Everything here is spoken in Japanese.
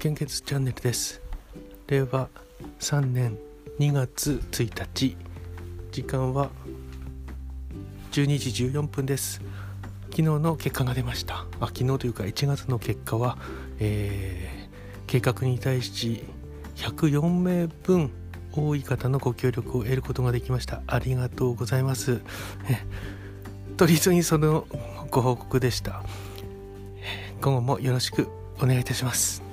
献血チャンネルです。令和3年2月1日。時間は12時14分です。昨日の結果が出ました。あ昨日というか1月の結果は、えー、計画に対し104名分多い方のご協力を得ることができました。ありがとうございます。え取りずにそのご報告でした。今後もよろしくお願いいたします。